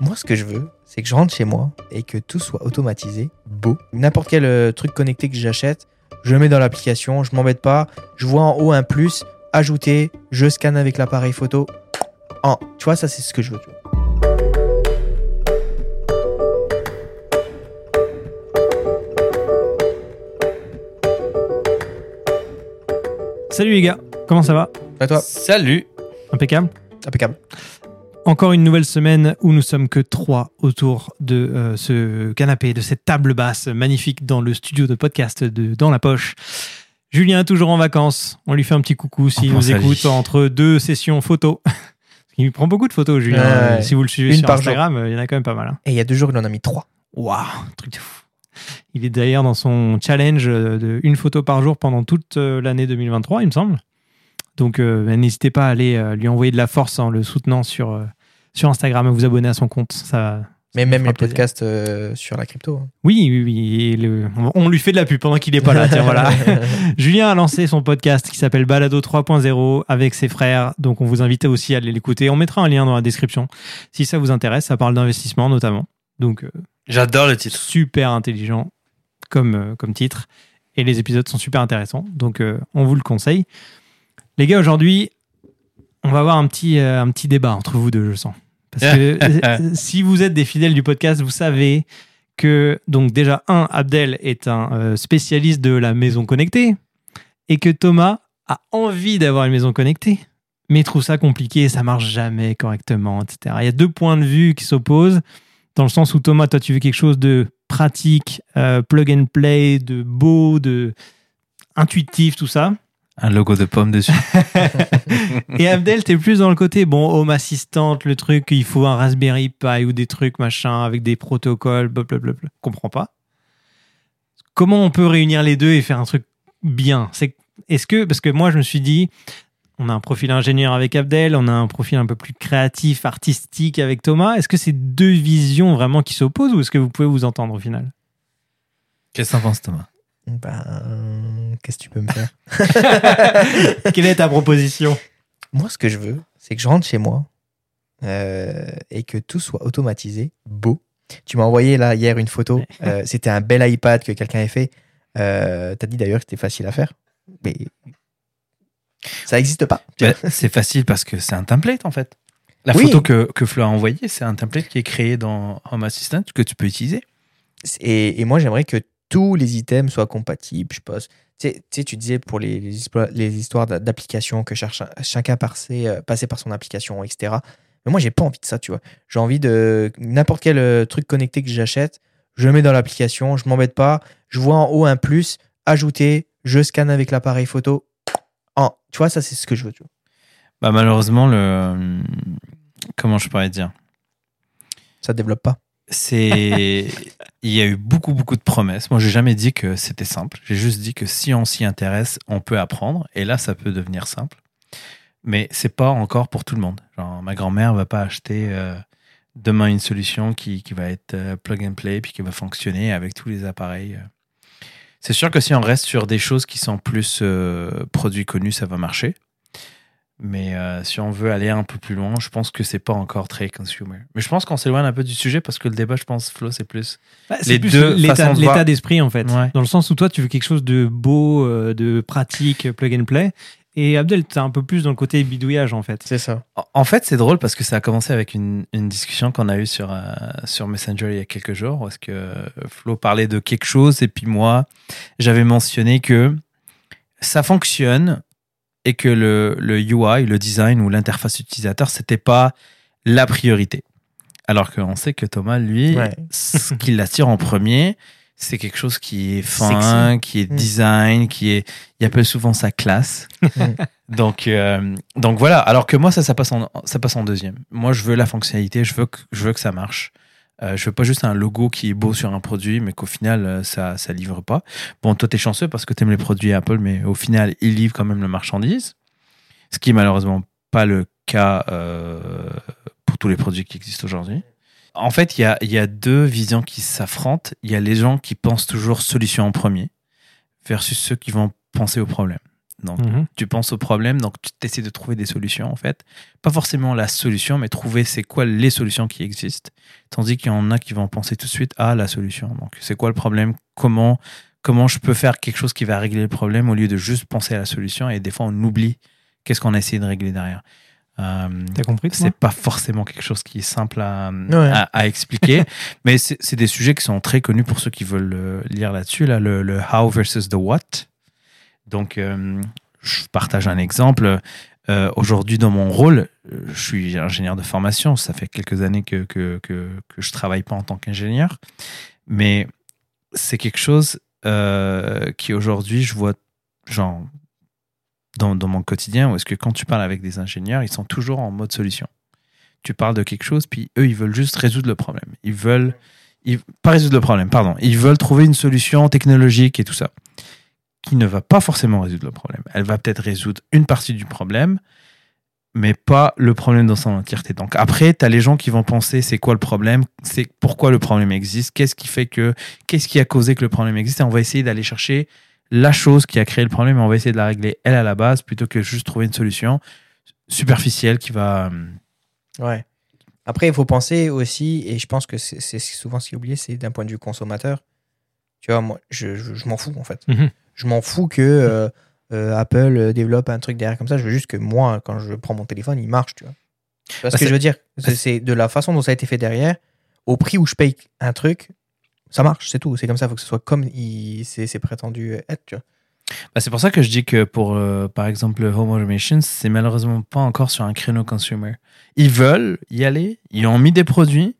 Moi, ce que je veux, c'est que je rentre chez moi et que tout soit automatisé, beau. N'importe quel euh, truc connecté que j'achète, je le mets dans l'application, je m'embête pas. Je vois en haut un plus, ajouter, je scanne avec l'appareil photo. En, tu vois, ça, c'est ce que je veux. tu vois. Salut les gars, comment ça va? À toi, Salut Impeccable? Impeccable. Encore une nouvelle semaine où nous sommes que trois autour de euh, ce canapé, de cette table basse magnifique dans le studio de podcast de Dans la Poche. Julien est toujours en vacances. On lui fait un petit coucou s'il On nous écoute entre deux sessions photos. Il prend beaucoup de photos, Julien. Euh. Si vous le suivez sur par Instagram, euh, il y en a quand même pas mal. hein. Et il y a deux jours, il en a mis trois. Waouh, truc de fou. Il est d'ailleurs dans son challenge euh, de une photo par jour pendant toute l'année 2023, il me semble. Donc euh, ben, n'hésitez pas à aller euh, lui envoyer de la force en le soutenant sur, euh, sur Instagram, vous abonner à son compte. Ça, Mais me même les plaisir. podcasts euh, sur la crypto. hein. Oui, oui, oui. le- on- on lui fait de la pub pendant qu'il n'est pas là. tiens, voilà. Julien a lancé son podcast qui s'appelle Balado 3.0 avec ses frères. Donc, on vous invite aussi à aller l'écouter. On mettra un lien dans la description si ça vous intéresse. Ça parle d'investissement notamment. Donc, euh, J'adore le titre. super intelligent comme, euh, comme titre. Et les épisodes sont super intéressants. Donc, euh, on vous le conseille. Les gars, aujourd'hui, on va avoir un petit, euh, un petit débat entre vous deux, je sens. Parce que euh, si vous êtes des fidèles du podcast, vous savez que, donc, déjà, un, Abdel est un euh, spécialiste de la maison connectée et que Thomas a envie d'avoir une maison connectée, mais trouve ça compliqué, ça marche jamais correctement, etc. Il y a deux points de vue qui s'opposent dans le sens où Thomas, toi, tu veux quelque chose de pratique, euh, plug and play, de beau, de intuitif, tout ça. Un logo de pomme dessus. Et Abdel, t'es plus dans le côté, bon, home assistant, le truc, il faut un Raspberry Pi ou des trucs, machin, avec des protocoles, blablabla. Comprends pas. Comment on peut réunir les deux et faire un truc bien? C'est Est-ce que, parce que moi, je me suis dit, on a un profil ingénieur avec Abdel, on a un profil un peu plus créatif, artistique avec Thomas. Est-ce que c'est deux visions vraiment qui s'opposent ou est-ce que vous pouvez vous entendre au final? Qu'est-ce que t'en penses, Thomas? Ben, qu'est-ce que tu peux me faire? Quelle est ta proposition? Moi, ce que je veux, c'est que je rentre chez moi euh, et que tout soit automatisé, beau. Tu m'as envoyé là hier une photo. euh, c'était un bel iPad que quelqu'un avait fait. Euh, T'as dit d'ailleurs que c'était facile à faire, mais ça n'existe pas. Bah, C'est facile parce que c'est un template en fait. La Oui. photo que, que Flo a envoyée, c'est un template qui est créé dans Home Assistant que tu peux utiliser. Et, et moi, j'aimerais que tous les items soient compatibles. Je pense. Tu sais, tu sais, tu disais pour les, les, histo- les histoires d'a- d'applications que cherche, chacun passait, euh, passait par son application, etc. Mais moi, j'ai pas envie de ça, tu vois. J'ai envie de n'importe quel euh, truc connecté que j'achète, je le mets dans l'application, je m'embête pas. Je vois en haut un plus, ajouter, je scanne avec l'appareil photo. En, tu vois, ça, c'est ce que je veux. Tu vois. Bah, malheureusement, le. Comment je pourrais dire? Ça développe pas. C'est. Il y a eu beaucoup, beaucoup de promesses. Moi, j'ai jamais dit que c'était simple. J'ai juste dit que si on s'y intéresse, on peut apprendre. Et là, ça peut devenir simple. Mais c'est pas encore pour tout le monde. Genre, ma grand-mère va pas acheter euh, demain une solution qui, qui va être euh, plug and play puis qui va fonctionner avec tous les appareils. euh. C'est sûr que si on reste sur des choses qui sont plus produits connus, ça va marcher. Mais euh, si on veut aller un peu plus loin, je pense que c'est pas encore très consumer. Mais je pense qu'on s'éloigne un peu du sujet parce que le débat, je pense, Flo, c'est plus. Bah, Les C'est plus deux l'état de d'esprit en fait. Ouais. Dans le sens où toi tu veux quelque chose de beau, euh, de pratique, plug and play. Et Abdel, t'es un peu plus dans le côté bidouillage en fait. C'est ça. En- fait, c'est drôle parce que ça a commencé avec une, une discussion qu'on a eue sur, euh, sur Messenger il y a quelques jours. Parce que Flo parlait de quelque chose et puis moi, j'avais mentionné que ça fonctionne et que le, le UI, le design ou l'interface utilisateur, c'était pas la priorité. Alors qu'on sait que Thomas, lui, Ouais. ce qui l'attire en premier, c'est quelque chose qui est fin, qui est Mm. design, qui est. Il appelle souvent sa classe. Mm. donc, euh, donc voilà. Alors que moi, ça, ça passe, en, ça passe en deuxième. Moi, je veux la fonctionnalité, je veux que, je veux que ça marche. Euh, je veux pas juste un logo qui est beau sur un produit, mais qu'au final, euh, ça, ça livre pas. Bon, toi, t'es chanceux parce que t'aimes les produits Apple, mais au final, ils livrent quand même la marchandise. Ce qui est malheureusement pas le cas euh, pour tous les produits qui existent aujourd'hui. En fait, il y a, y a deux visions qui s'affrontent. Il y a les gens qui pensent toujours solution en premier versus ceux qui vont penser au problème. Donc, Mhm. tu penses au problème, donc tu essaies de trouver des solutions en fait. Pas forcément la solution, mais trouver c'est quoi les solutions qui existent. Tandis qu'il y en a qui vont penser tout de suite à la solution. Donc c'est quoi le problème? Comment comment je peux faire quelque chose qui va régler le problème au lieu de juste penser à la solution et des fois on oublie qu'est-ce qu'on a essayé de régler derrière. Euh, T'as compris c'est pas forcément quelque chose qui est simple à, Ouais. à, à expliquer, mais c'est des sujets qui sont très connus pour ceux qui veulent euh, lire là-dessus, là, le, le how versus the what. Donc, euh, je partage un exemple. Euh, Aujourd'hui, dans mon rôle, euh, je suis ingénieur de formation. Ça fait quelques années que, que, que, je travaille pas en tant qu'ingénieur, mais c'est quelque chose euh, qui aujourd'hui, je vois, genre, dans, dans mon quotidien, où est-ce que quand tu parles avec des ingénieurs, ils sont toujours en mode solution. Tu parles de quelque chose, puis eux, ils veulent juste résoudre le problème. Ils veulent, ils, pas résoudre le problème, pardon. Ils veulent trouver une solution technologique et tout ça, qui ne va pas forcément résoudre le problème. Elle va peut-être résoudre une partie du problème, mais pas le problème dans son entièreté. Donc après, tu as les gens qui vont penser c'est quoi le problème, c'est pourquoi le problème existe, qu'est-ce qui fait que, qu'est-ce qui a causé que le problème existe, et on va essayer d'aller chercher la chose qui a créé le problème et on va essayer de la régler elle à la base plutôt que juste trouver une solution superficielle qui va. euh, Ouais. Après, il faut penser aussi, et je pense que c'est souvent ce qui est oublié, c'est d'un point de vue consommateur. Tu vois, moi, je, je- je m'en fous, en fait. Mhm. Je m'en fous que euh, euh, Apple développe un truc derrière comme ça. Je veux juste que moi, quand je prends mon téléphone, il marche, tu vois. Tu vois ce Bah, que je veux dire C'est de la façon dont ça a été fait derrière, au prix où je paye un truc, ça marche, c'est tout. C'est comme ça, il faut que ce soit comme il- c'est prétendu être, tu vois. Bah, c'est pour ça que je dis que pour, euh, par exemple, le Home Automation, c'est malheureusement pas encore sur un créneau consumer. Ils veulent y aller, ils ont mis des produits,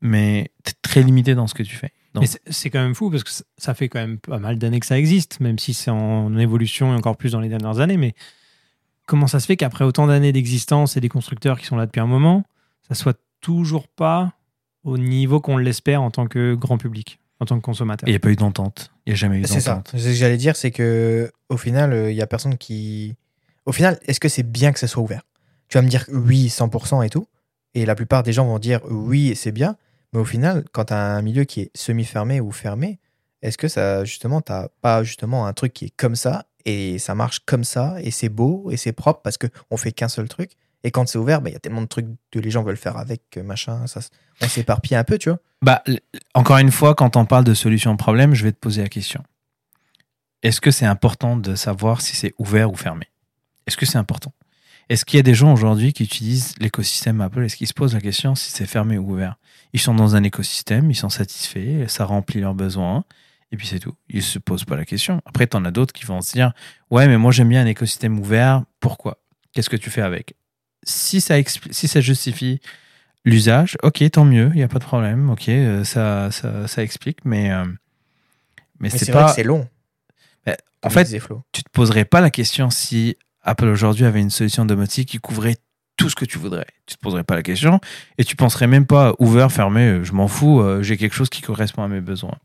mais t'es très limité dans ce que tu fais. Donc, Mais c'est- quand même fou parce que ça- ça fait quand même pas mal d'années que ça existe, même si c'est en évolution et encore plus dans les dernières années. Mais comment ça se fait qu'après autant d'années d'existence et des constructeurs qui sont là depuis un moment, ça soit toujours pas au niveau qu'on l'espère en tant que grand public, en tant que consommateur? Il n'y a pas eu d'entente. Il n'y a jamais eu C'est ça. d'entente. C'est Ce que j'allais dire, c'est que au final, il y a personne qui. Au final, est-ce que c'est bien que ça soit ouvert? Tu vas me dire oui, 100% et tout. Et la plupart des gens vont dire oui, c'est bien. Mais au final, quand tu as un milieu qui est semi-fermé ou fermé, est-ce que ça, justement, pas justement un truc qui est comme ça et ça marche comme ça et c'est beau et c'est propre parce qu'on fait qu'un seul truc Et quand c'est ouvert, bah, il y a tellement de trucs que les gens veulent faire avec, machin. On s'éparpille un peu, tu vois. Bah, encore une fois, quand on parle de solution problème, je vais te poser la question. Est-ce que c'est important de savoir si c'est ouvert ou fermé? Est-ce que c'est important? Est-ce qu'il y a des gens aujourd'hui qui utilisent l'écosystème Apple? Est-ce qu'ils se posent la question si c'est fermé ou ouvert? Ils sont dans un écosystème, ils sont satisfaits, ça remplit leurs besoins, et puis c'est tout. Ils se posent pas la question. Après, tu en as d'autres qui vont se dire Ouais, mais moi j'aime bien un écosystème ouvert, pourquoi? Qu'est-ce que tu fais avec? Si ça, si ça justifie l'usage, ok, tant mieux, il n'y a pas de problème, ok, euh, ça, ça, ça explique, mais, euh, mais, Mais c'est pas. c'est long. En fait, tu te poserais pas la question si Apple aujourd'hui avait une solution domotique qui couvrait tout ce que tu voudrais. Tu te poserais pas la question et tu penserais même pas ouvert, fermé, euh, je m'en fous, euh, j'ai quelque chose qui correspond à mes besoins.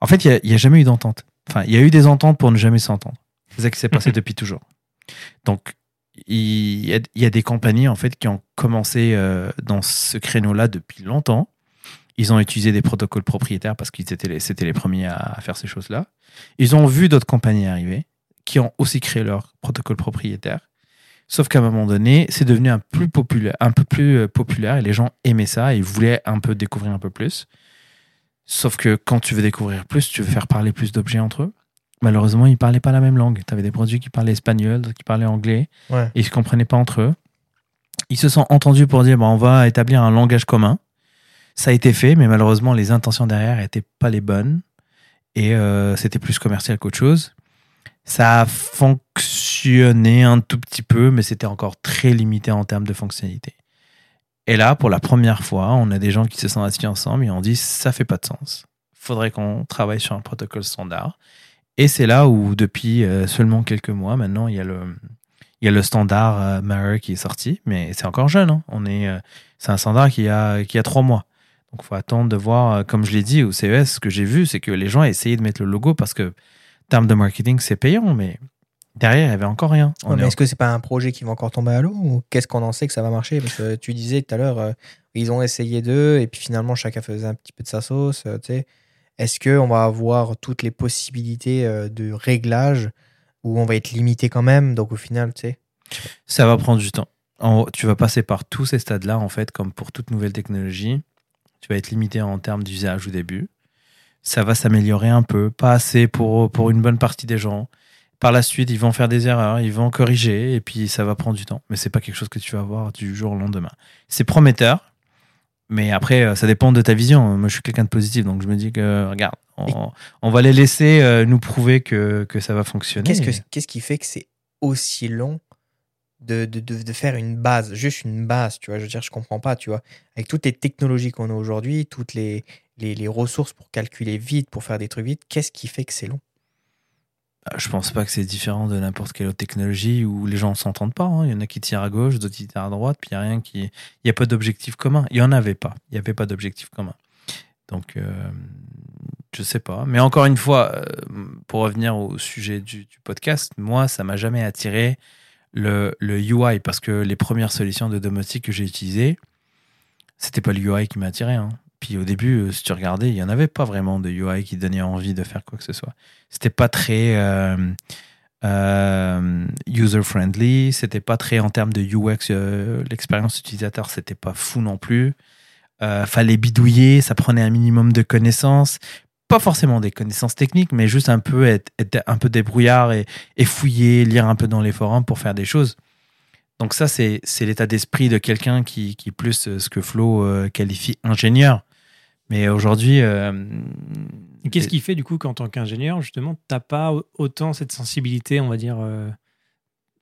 En fait, il n'y a, jamais eu d'entente. Enfin, il y a eu des ententes pour ne jamais s'entendre. C'est ça qui s'est passé depuis toujours. Donc, il y, a, il y a des compagnies en fait qui ont commencé euh, dans ce créneau-là depuis longtemps. Ils ont utilisé des protocoles propriétaires parce qu'ils étaient les, c'était les premiers à, à faire ces choses-là. Ils ont vu d'autres compagnies arriver qui ont aussi créé leur protocole propriétaire. Sauf qu'à un moment donné, c'est devenu un, plus populaire, un peu plus euh, populaire et les gens aimaient ça et voulaient un peu découvrir un peu plus. Sauf que quand tu veux découvrir plus, tu veux faire parler plus d'objets entre eux. Malheureusement, ils ne parlaient pas la même langue. Tu avais des produits qui parlaient espagnol, d'autres qui parlaient anglais Ouais. et ils ne se comprenaient pas entre eux. Ils se sont entendus pour dire bah, on va établir un langage commun. Ça a été fait, mais malheureusement, les intentions derrière n'étaient pas les bonnes et euh, c'était plus commercial qu'autre chose. Ça a fonctionné un tout petit peu, mais c'était encore très limité en termes de fonctionnalité. Et là, pour la première fois, on a des gens qui se sont assis ensemble et on dit ça fait pas de sens. Faudrait qu'on travaille sur un protocole standard. Et c'est là où, depuis euh, seulement quelques mois, maintenant, il y a le, il y a le standard euh, Matter qui est sorti, mais c'est encore jeune. hein. On est, euh, c'est un standard qui a, qui a trois mois. Donc, faut attendre de voir, comme je l'ai dit au CES, ce que j'ai vu, c'est que les gens essayaient de mettre le logo parce que, termes de marketing, c'est payant, mais derrière, il n'y avait encore rien. Ouais, est-ce que c'est pas un projet qui va encore tomber à l'eau ou qu'est-ce qu'on en sait que ça va marcher? Parce que tu disais tout à l'heure, euh, ils ont essayé d'eux et puis finalement chacun faisait un petit peu de sa sauce. euh, tu sais. Est-ce qu'on va avoir toutes les possibilités euh, de réglage Ou on va être limité quand même, donc au final, tu sais? Ça va prendre du temps. En- tu vas passer par tous ces stades-là, en fait, comme pour toute nouvelle technologie. Tu vas être limité en termes d'usage au début. Ça va s'améliorer un peu, pas assez pour, pour une bonne partie des gens. Par la suite, ils vont faire des erreurs, ils vont corriger, et puis ça va prendre du temps. Mais c'est pas quelque chose que tu vas voir du jour au lendemain. C'est prometteur, mais après, euh, ça dépend de ta vision. Moi, je suis quelqu'un de positif, donc je me dis que, regarde, on, on va les laisser euh, nous prouver que, que ça va fonctionner. Qu'est-ce, que, qu'est-ce qui fait que c'est aussi long de, de, de, de faire une base, juste une base, tu vois? Je veux dire, je comprends pas, tu vois? Avec toutes les technologies qu'on a aujourd'hui, toutes les, les, ressources pour calculer vite, pour faire des trucs vite, qu'est-ce qui fait que c'est long? Euh, Je pense pas que c'est différent de n'importe quelle autre technologie où les gens s'entendent pas. hein. Il y en a qui tirent à gauche, d'autres qui tirent à droite, puis il y a rien qui. Il y a pas d'objectif commun. Il y en avait pas. Il y avait pas d'objectif commun. Donc, euh, je sais pas. Mais encore une fois, euh, pour revenir au sujet du, du podcast, moi, ça m'a jamais attiré le, le UI parce que les premières solutions de domotique que j'ai utilisées, c'était pas le UI qui m'a attiré. hein. Puis au début, euh, si tu regardais, il y en avait pas vraiment de UI qui donnait envie de faire quoi que ce soit. C'était pas très euh, euh, user friendly. C'était pas très en termes de UX. L'expérience utilisateur, c'était pas fou non plus. Fallait bidouiller, ça prenait un minimum de connaissances. Pas forcément des connaissances techniques, mais juste un peu être, être un peu débrouillard et, fouiller, lire un peu dans les forums pour faire des choses. Donc ça, c'est l'état d'esprit de quelqu'un qui, plus ce que Flo qualifie ingénieur. Mais aujourd'hui, euh, Qu'est-ce qui fait du coup qu'en tant qu'ingénieur, justement, t'as pas au- autant cette sensibilité, on va dire, euh,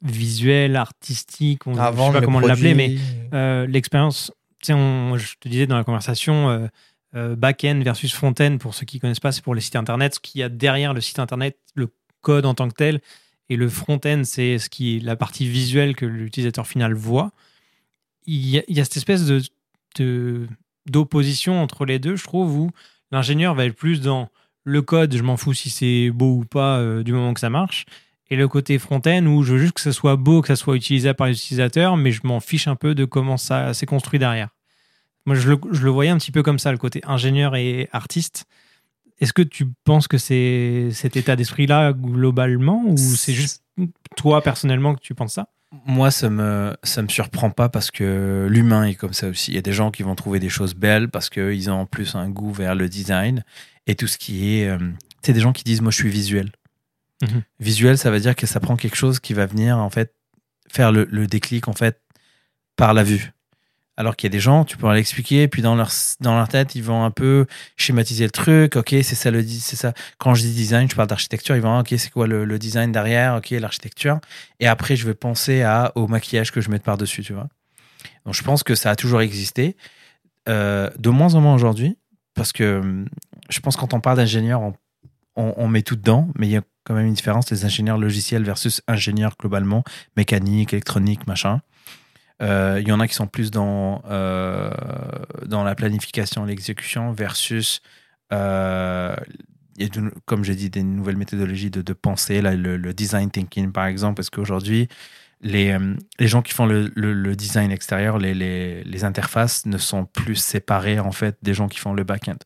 visuelle, artistique, on, je sais pas le comment l'appeler, mais euh, l'expérience, tu sais, on- je te disais dans la conversation, euh, euh, back-end versus front-end, pour ceux qui connaissent pas, c'est pour les sites internet, ce qu'il y a derrière le site internet, le code en tant que tel, et le front-end, c'est ce qui est la partie visuelle que l'utilisateur final voit. Il y a, il y a cette espèce de, de- d'opposition entre les deux, je trouve, où l'ingénieur va être plus dans le code, je m'en fous si c'est beau ou pas euh, du moment que ça marche, et le côté front-end où je veux juste que ça soit beau, que ça soit utilisable par les utilisateurs, mais je m'en fiche un peu de comment ça s'est construit derrière. Moi, je le, je le voyais un petit peu comme ça, le côté ingénieur et artiste. Est-ce que tu penses que c'est cet état d'esprit-là globalement, ou c'est juste toi personnellement que tu penses ça? Moi, ça me, ça me surprend pas parce que l'humain est comme ça aussi. Il y a des gens qui vont trouver des choses belles parce qu'ils ont en plus un goût vers le design et tout ce qui est. euh, tu sais, des gens qui disent Moi, je suis visuel. Mhm. Visuel, ça veut dire que ça prend quelque chose qui va venir, en fait, faire le, le déclic, en fait, par la vue. Alors qu'il y a des gens, tu pourras l'expliquer, puis dans leur, dans leur tête, ils vont un peu schématiser le truc. Ok, c'est ça le c'est ça. Quand je dis design, je parle d'architecture. Ils vont, ok, c'est quoi le, design derrière? Ok, l'architecture. Et après, je vais penser à, au maquillage que je mets par-dessus, tu vois. Donc, je pense que ça a toujours existé. Euh, de moins en moins aujourd'hui, parce que je pense que quand on parle d'ingénieur, on, on, on met tout dedans, mais il y a quand même une différence, les ingénieurs logiciels versus ingénieurs globalement, mécanique, électronique, machin. Euh, Il y en a qui sont plus dans, euh, dans la planification, l'exécution versus, euh, comme j'ai dit, des nouvelles méthodologies de, de pensée, là, le, design thinking par exemple, parce qu'aujourd'hui, les, les gens qui font le, le- design extérieur, les, les, les interfaces ne sont plus séparées en fait des gens qui font le back-end.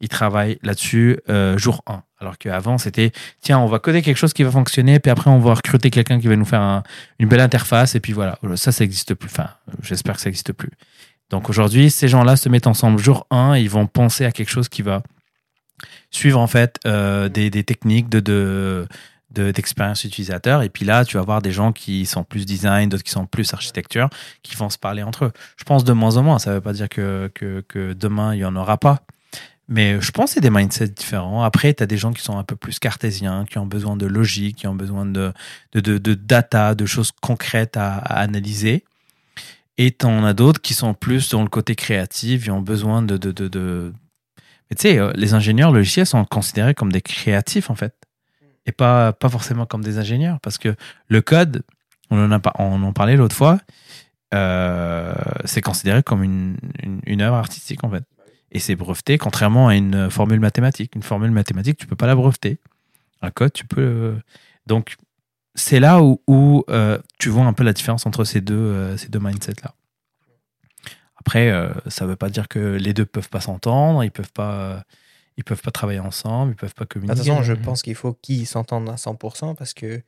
Ils travaillent là-dessus jour 1. Alors qu'avant, c'était tiens, on va coder quelque chose qui va fonctionner, puis après, on va recruter quelqu'un qui va nous faire un- une belle interface, et puis voilà. Ça, ça n'existe plus. Enfin, j'espère que ça n'existe plus. Donc aujourd'hui, ces gens-là se mettent ensemble jour 1, ils vont penser à quelque chose qui va suivre en fait euh, des, techniques de, de, de- d'expérience utilisateur. Et puis là, tu vas voir des gens qui sont plus design, d'autres qui sont plus architecture, qui vont se parler entre eux. Je pense de moins en moins. Ça ne veut pas dire que demain, il n'y en aura pas. Mais je pense que c'est des mindsets différents. Après, tu as des gens qui sont un peu plus cartésiens, qui ont besoin de logique, qui ont besoin de, de, data, de choses concrètes à, analyser. Et tu en as d'autres qui sont plus dans le côté créatif, ils ont besoin de... de, de. Mais tu sais, euh, les ingénieurs logiciels sont considérés comme des créatifs, en fait. Et pas, pas forcément comme des ingénieurs. Parce que le code, on en, a, on en parlait l'autre fois, euh, c'est considéré comme une, une œuvre artistique, en fait. Et c'est breveté, contrairement à une formule mathématique. Une formule mathématique, tu peux pas la breveter. Un code, tu peux. le- Donc, c'est là où, où, euh, tu vois un peu la différence entre ces deux, euh, ces deux mindsets-là. Après, euh, ça veut pas dire que les deux peuvent pas s'entendre, ils peuvent pas, euh, ils peuvent pas travailler ensemble, ils peuvent pas De communiquer. toute façon, je pense qu'il faut qu'ils s'entendent à 100% parce que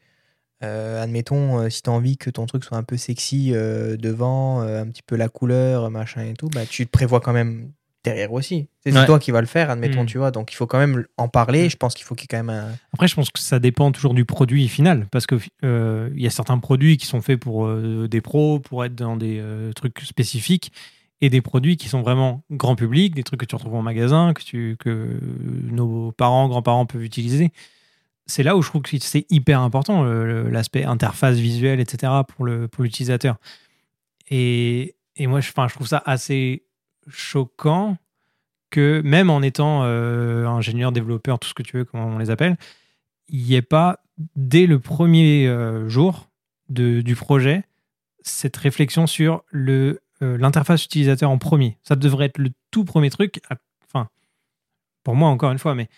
Euh, admettons, euh, si tu as envie que ton truc soit un peu sexy euh, devant, euh, un petit peu la couleur, machin et tout, bah, tu te prévois quand même derrière aussi. C'est Ouais. toi qui vas le faire, admettons, Mm. tu vois. Donc il faut quand même en parler. Je pense qu'il faut qu'il y ait quand même un. Après, je pense que ça dépend toujours du produit final, parce que euh, il y a certains produits qui sont faits pour euh, des pros, pour être dans des euh, trucs spécifiques, et des produits qui sont vraiment grand public, des trucs que tu retrouves en magasin, que, tu, que nos parents, grands-parents peuvent utiliser. C'est là où je trouve que c'est hyper important, l'aspect interface visuelle, etc., pour le pour l'utilisateur. Et, et moi, je, je trouve ça assez choquant que même en étant euh, ingénieur, développeur, tout ce que tu veux, comment on les appelle, il n'y ait pas, dès le premier euh, jour de, du projet, cette réflexion sur euh, l'interface utilisateur en premier. Ça devrait être le tout premier truc. Enfin, pour moi, encore une fois, mais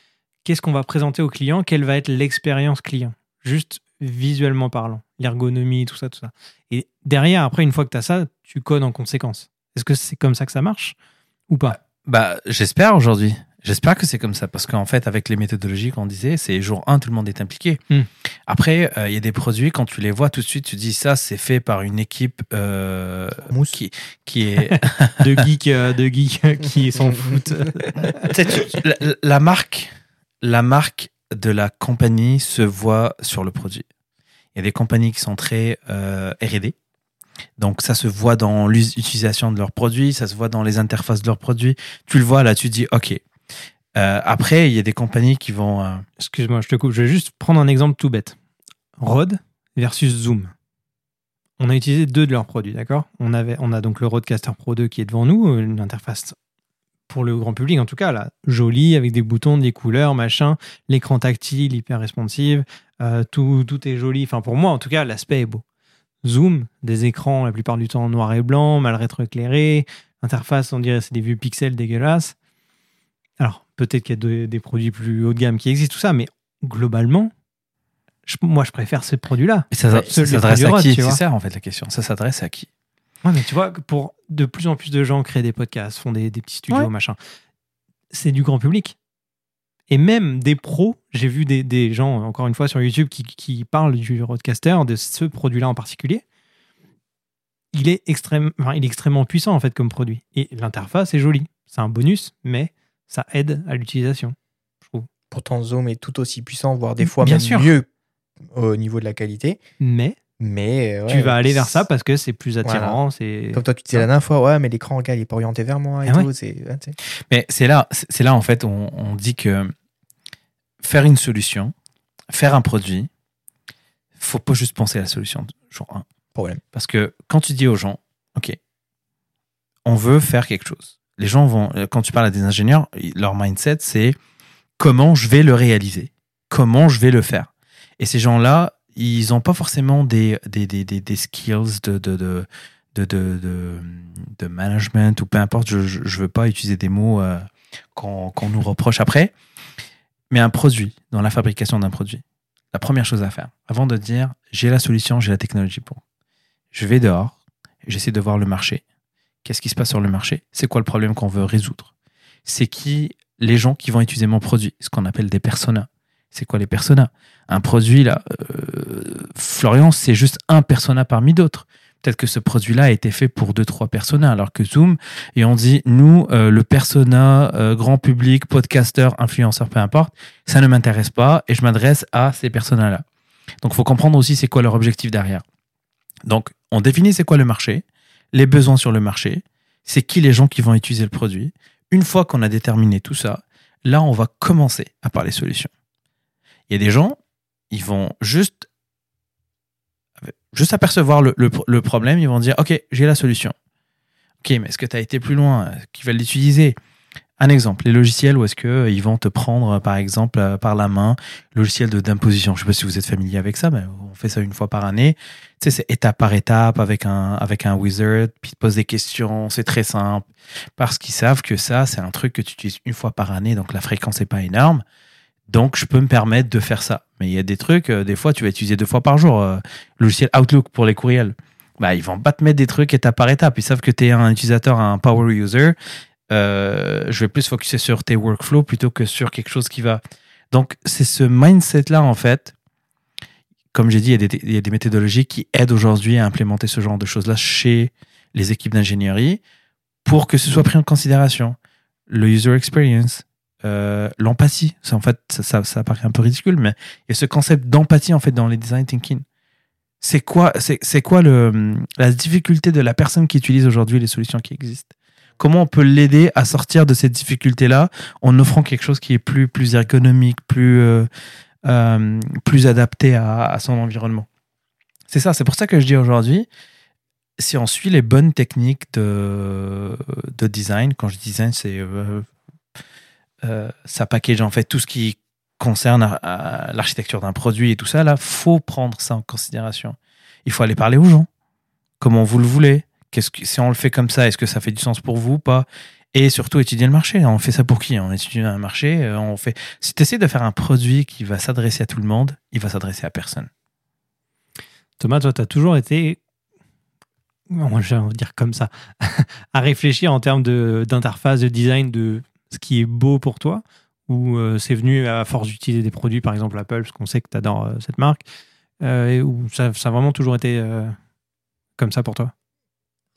qu'est-ce qu'on va présenter au client? Quelle va être l'expérience client? Juste visuellement parlant, l'ergonomie, tout ça, tout ça. Et derrière, après, une fois que tu as ça, tu codes en conséquence. Est-ce que c'est comme ça que ça marche ou pas? Bah, j'espère aujourd'hui. J'espère que c'est comme ça parce qu'en fait, avec les méthodologies qu'on disait, c'est jour 1, tout le monde est impliqué. Hmm. Après, euh, il y a des produits, quand tu les vois tout de suite, tu dis ça, c'est fait par une équipe euh, Mousse. qui, qui est. de geeks, euh, de geeks qui s'en foutent. La, la marque, la marque de la compagnie se voit sur le produit. Il y a des compagnies qui sont très euh, R&D. Donc ça se voit dans l'utilisation de leurs produits, ça se voit dans les interfaces de leurs produits. Tu le vois là, tu te dis OK. Euh, après, il y a des compagnies qui vont. euh, Excuse-moi, je te coupe. Je vais juste prendre un exemple tout bête. Rode versus Zoom. On a utilisé deux de leurs produits, d'accord? On, on a donc le Rodecaster Pro 2 qui est devant nous, une interface pour le grand public en tout cas, là, jolie, avec des boutons, des couleurs, machin, l'écran tactile, hyper responsive, euh, tout, tout est joli. Enfin, pour moi, en tout cas, l'aspect est beau. Zoom, des écrans la plupart du temps en noir et blanc, mal rétroéclairés, interface, on dirait c'est des vues pixels dégueulasses. Alors, peut-être qu'il y a de- des produits plus haut de gamme qui existent, tout ça, mais globalement, je- moi, je préfère ces produits-là. et ça, s'adresse à qui C'est ça en fait la question. Ça s'adresse à qui Ouais, mais tu vois, pour de plus en plus de gens créer des podcasts, font des, des petits studios, Ouais. machin, c'est du grand public. Et même des pros, j'ai vu des, des gens, encore une fois, sur YouTube qui, qui parlent du Roadcaster, de ce produit-là en particulier. Il est, extrême, enfin, il est extrêmement puissant, en fait, comme produit. Et l'interface est jolie. C'est un bonus, mais ça aide à l'utilisation, je trouve. Pourtant, Zoom est tout aussi puissant, voire des fois Bien même sûr. mieux au niveau de la qualité. Mais Mais euh, tu vas aller vers ça parce que c'est plus attirant. Voilà. c'est Comme toi, tu disais la dernière fois, ouais, mais l'écran, regarde, il est pas orienté vers moi et Ah ouais. tout. Ouais. Mais c'est là, c'est c'est là en fait, on, on dit que faire une solution, faire un produit, faut pas juste penser à la solution jour 1. Problème. Parce que quand tu dis aux gens, OK, on veut faire quelque chose. Les gens vont, euh, quand tu parles à des ingénieurs, leur mindset, c'est comment je vais le réaliser, comment je vais le faire? Et ces gens-là, ils n'ont pas forcément des, des, des, des, des skills de, de, de, de, de, de, de management ou peu importe, je ne veux pas utiliser des mots euh, qu'on qu'on nous reproche après. Mais un produit, dans la fabrication d'un produit, la première chose à faire, avant de dire j'ai la solution, j'ai la technologie pour, je vais dehors, j'essaie de voir le marché. Qu'est-ce qui se passe sur le marché? C'est quoi le problème qu'on veut résoudre? C'est qui les gens qui vont utiliser mon produit? Ce qu'on appelle des personas. C'est quoi les personas? Un produit, là, euh, Florian, c'est juste un persona parmi d'autres. Peut-être que ce produit-là a été fait pour deux, trois personas, alors que Zoom, et on dit, nous, euh, le persona, euh, grand public, podcaster, influenceur, peu importe, ça ne m'intéresse pas et je m'adresse à ces personas-là. Donc, il faut comprendre aussi c'est quoi leur objectif derrière. Donc, on définit c'est quoi le marché, les besoins sur le marché, c'est qui les gens qui vont utiliser le produit. Une fois qu'on a déterminé tout ça, là, on va commencer à parler solutions. Il y a des gens, ils vont juste, juste apercevoir le, problème, ils vont dire, OK, j'ai la solution. OK, mais est-ce que tu as été plus loin? Qui va l'utiliser Un exemple, les logiciels où est-ce qu'ils vont te prendre, par exemple, euh, par la main, logiciel de- d'imposition. Je ne sais pas si vous êtes familier avec ça, mais on fait ça une fois par année. Tu sais, c'est étape par étape avec un, avec un wizard, puis ils te posent des questions, c'est très simple. Parce qu'ils savent que ça, c'est un truc que tu utilises une fois par année, donc la fréquence n'est pas énorme. Donc, je peux me permettre de faire ça. Mais il y a des trucs, euh, des fois, tu vas utiliser deux fois par jour. euh, logiciel Outlook pour les courriels. Bah, ils vont pas te mettre des trucs étape par étape. Ils savent que tu es un utilisateur, un power user. Euh, je vais plus focuser sur tes workflows plutôt que sur quelque chose qui va. Donc, c'est ce mindset-là, en fait, comme j'ai dit, il y a des méthodologies qui aident aujourd'hui à implémenter ce genre de choses-là chez les équipes d'ingénierie pour que ce soit pris en considération. Le user experience, euh, l'empathie. En fait, ça, ça, paraît un peu ridicule, mais il y a ce concept d'empathie en fait dans les design thinking. C'est quoi, c'est, quoi le, la difficulté de la personne qui utilise aujourd'hui les solutions qui existent? Comment on peut l'aider à sortir de cette difficulté-là en offrant quelque chose qui est plus, plus ergonomique, plus, euh, euh, plus adapté à, son environnement? C'est ça, c'est pour ça que je dis aujourd'hui, si on suit les bonnes techniques de, de design, quand je dis design, c'est euh, ça package en fait tout ce qui concerne à l'architecture d'un produit et tout ça, là, faut prendre ça en considération. Il faut aller parler aux gens. Comment vous le voulez? Si on le fait comme ça, est-ce que ça fait du sens pour vous ou pas? Et surtout, étudier le marché. On fait ça pour qui? On étudie un marché. euh, On fait... Si tu essaies de faire un produit qui va s'adresser à tout le monde, il va s'adresser à personne. Thomas, toi, tu as toujours été, moi je vais dire comme ça, à réfléchir en termes de- d'interface, de, design, de ce qui est beau pour toi, ou euh, c'est venu à force d'utiliser des produits, par exemple Apple, parce qu'on sait que tu adores cette marque, euh, et où ça, ça a vraiment toujours été euh, comme ça pour toi?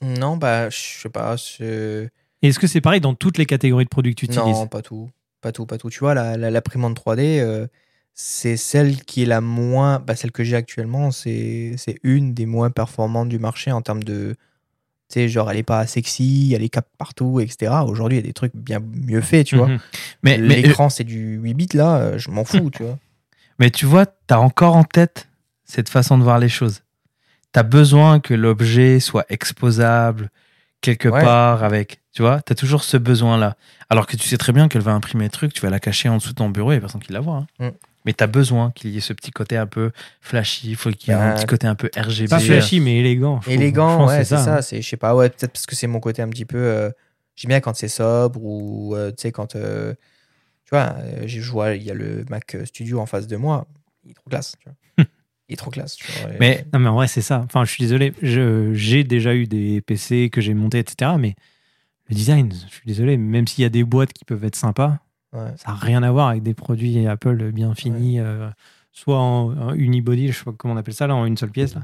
Non, bah, je sais pas. est-ce que c'est pareil dans toutes les catégories de produits que tu utilises? Non, pas tout. Pas tout, pas tout. Tu vois, la, la, l'imprimante 3D, euh, c'est celle qui est la moins. Bah, celle que j'ai actuellement, c'est une des moins performantes du marché en termes de. Tu sais, genre, elle est pas sexy, elle est cap partout, etc. Aujourd'hui, il y a des trucs bien mieux faits, tu vois. Mhm. Mais, mais, L'écran, c'est du 8 bits, là, euh, je m'en fous, tu vois. Mais tu vois, tu as encore en tête cette façon de voir les choses. Tu as besoin que l'objet soit exposable quelque Ouais. part avec. Tu vois, tu as toujours ce besoin-là. Alors que tu sais très bien qu'elle va imprimer un truc, tu vas la cacher en dessous de ton bureau et personne qui la voit. hein. Mm. Mais tu as besoin qu'il y ait ce petit côté un peu flashy, il faut qu'il y ait un petit côté un peu RGB. Pas flashy, mais élégant. Élégant, pense ouais, c'est ça. C'est, je sais pas, ouais, peut-être parce que c'est mon côté un petit peu. euh, J'aime bien quand c'est sobre ou, euh, tu sais, quand. euh, tu vois, euh, je vois, il y a le Mac Studio en face de moi. Il est trop classe, tu vois. il est trop classe, tu vois. Mais Non, mais en vrai, c'est ça. Enfin, je suis désolé. Je- J'ai déjà eu des PC que j'ai montés, etc. Mais le design, je suis désolé. Même s'il y a des boîtes qui peuvent être sympas, Ouais. ça n'a rien à voir avec des produits Apple bien finis, euh, soit en, en unibody, je sais pas comment on appelle ça, là, en une seule pièce. Là.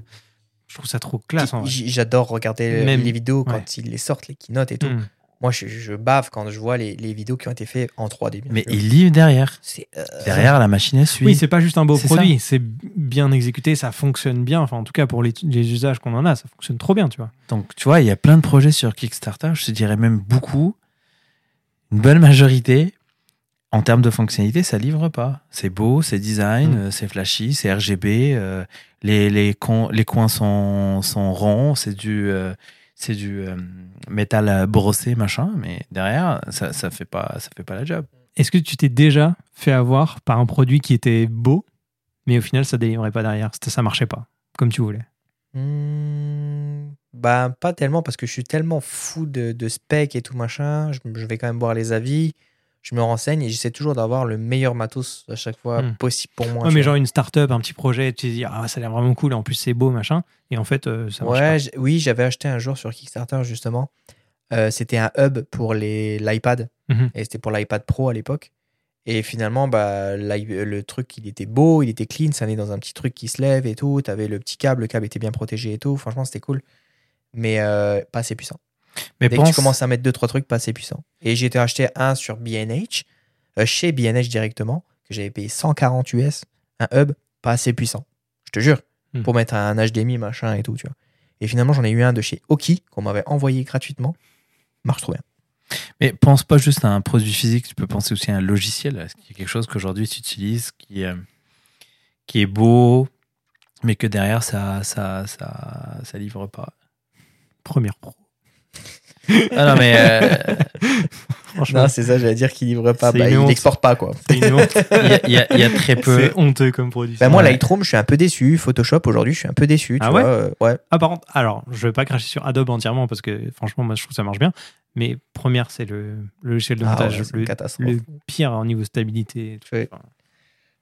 Je trouve ça trop classe. J'adore regarder Même- les vidéos quand ouais. ils les sortent, les keynotes et tout. Hmm. Moi, je, je bave quand je vois les, les vidéos qui ont été faites en 3D. bien mais sûr. il lit derrière. Euh, Derrière, la machine elle suit. Oui, c'est pas juste un beau produit, c'est bien exécuté, ça fonctionne bien. Enfin, en tout cas, pour les, les usages qu'on en a, ça fonctionne trop bien, tu vois. Donc, tu vois, il y a plein de projets sur Kickstarter, je te dirais même beaucoup. Une bonne majorité, en termes de fonctionnalité, ça livre pas. C'est beau, c'est design, Mm. euh, c'est flashy, c'est RGB, euh, les, les, con- les coins sont, sont ronds, c'est du, euh, c'est du euh, métal brossé, machin, mais derrière, ça, ça fait pas, ça fait pas la job. Est-ce que tu t'es déjà fait avoir par un produit qui était beau, mais au final, ça délivrait pas derrière Ça marchait pas, comme tu voulais? Hmm, bah, pas tellement parce que je suis tellement fou de, de spec et tout machin. Je, je vais quand même voir les avis, je me renseigne et j'essaie toujours d'avoir le meilleur matos à chaque fois Hmm. possible pour moi. Ouais, mais genre une start-up, un petit projet, tu te dis, ah, ça a l'air vraiment cool, en plus c'est beau, machin. Et en fait, euh, ça marche Ouais, oui, j'avais acheté un jour sur Kickstarter justement. Euh, c'était un hub pour l'iPad Mhm. et c'était pour l'iPad Pro à l'époque. Et finalement, bah, le truc, il était beau, il était clean, ça allait dans un petit truc qui se lève et tout. T'avais le petit câble, le câble était bien protégé et tout. Franchement, c'était cool. Mais euh, pas assez puissant. Mais Dès pense, que tu commences à mettre deux, trois trucs, pas assez puissant. Et j'ai été acheter un sur BNH, euh, chez BNH directement, que j'avais payé 140 US, un hub pas assez puissant. Je te jure. Hmm. Pour mettre un HDMI, machin et tout, tu vois. Et finalement, j'en ai eu un de chez Oki, qu'on m'avait envoyé gratuitement. Marche trop bien. mais pense pas juste à un produit physique, tu peux penser aussi à un logiciel. Est-ce qu'il y a quelque chose qu'aujourd'hui tu utilises qui, euh, qui est beau, mais que derrière ça, ça, ça, ça livre pas Première pro. Ah non, mais euh, Franchement, Non, c'est ça, j'allais dire qu'il livre pas. Bah, il n'exporte pas, quoi. il y, a- il y a- il y a très peu. C'est honteux comme produit. Bah, moi, Ouais. Lightroom, je suis un peu déçu. Photoshop, aujourd'hui, je suis un peu déçu. Tu Ah vois, ouais euh, ouais. Ah, par contre, alors, je vais pas cracher sur Adobe entièrement parce que franchement, moi, je trouve que ça marche bien. Mais première, c'est le, le logiciel de Ah montage. ouais, c'est le, le pire au niveau stabilité. Ouais. Enfin,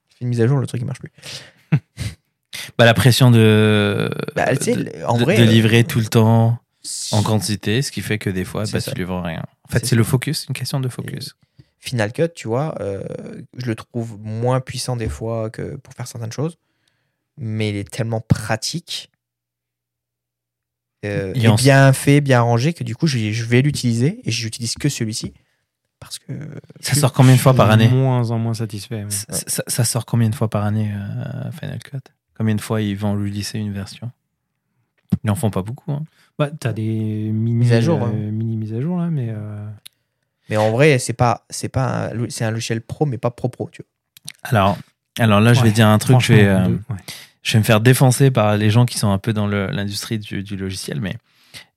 Je fais une mise à jour, le truc, il marche plus. Bah, la pression de, Bah, de, en de- vrai, de euh, livrer tout le temps en quantité, ce qui fait que des fois, bah, ça. tu livres rien. En fait, C'est le focus, une question de focus. Final Cut, tu vois, euh, je le trouve moins puissant des fois que pour faire certaines choses. mais il est tellement pratique. euh, Il bien fait, bien rangé que du coup, je, je vais l'utiliser et j'utilise que celui-ci. Parce que. Ça sort combien de fois par Je suis année De moins en moins satisfait. ça, ça- ça sort combien de fois par année euh, Final Cut? Combien de fois ils vont releaser une version? Ils n'en font pas beaucoup. hein. Bah, t'as des mini Mises à jour, euh, hein. mini mises à jour là, mais euh, Mais en vrai, c'est pas, c'est pas, c'est un logiciel pro, mais pas pro pro. Tu vois. Alors, alors là, je vais dire un truc. Je vais, euh, ouais. je vais me faire défoncer par les gens qui sont un peu dans l'industrie du, du logiciel, mais